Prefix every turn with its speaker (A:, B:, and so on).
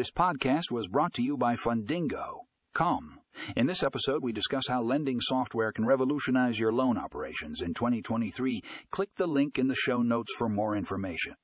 A: This podcast was brought to you by Fundingo. Come. In this episode, we discuss how lending software can revolutionize your loan operations in 2023. Click the link in the show notes for more information.